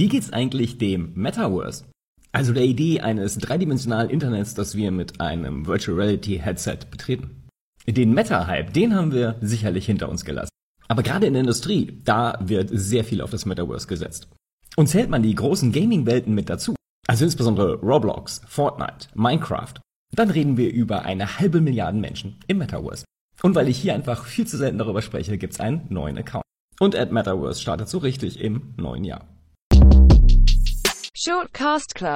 Wie geht's eigentlich dem Metaverse? Also der Idee eines dreidimensionalen Internets, das wir mit einem Virtual Reality Headset betreten. Den Meta-Hype, den haben wir sicherlich hinter uns gelassen. Aber gerade in der Industrie, da wird sehr viel auf das Metaverse gesetzt. Und zählt man die großen Gaming-Welten mit dazu, also insbesondere Roblox, Fortnite, Minecraft, dann reden wir über eine halbe Milliarde Menschen im Metaverse. Und weil ich hier einfach viel zu selten darüber spreche, gibt's einen neuen Account. Und Ad Metaverse startet so richtig im neuen Jahr. Shortcast Club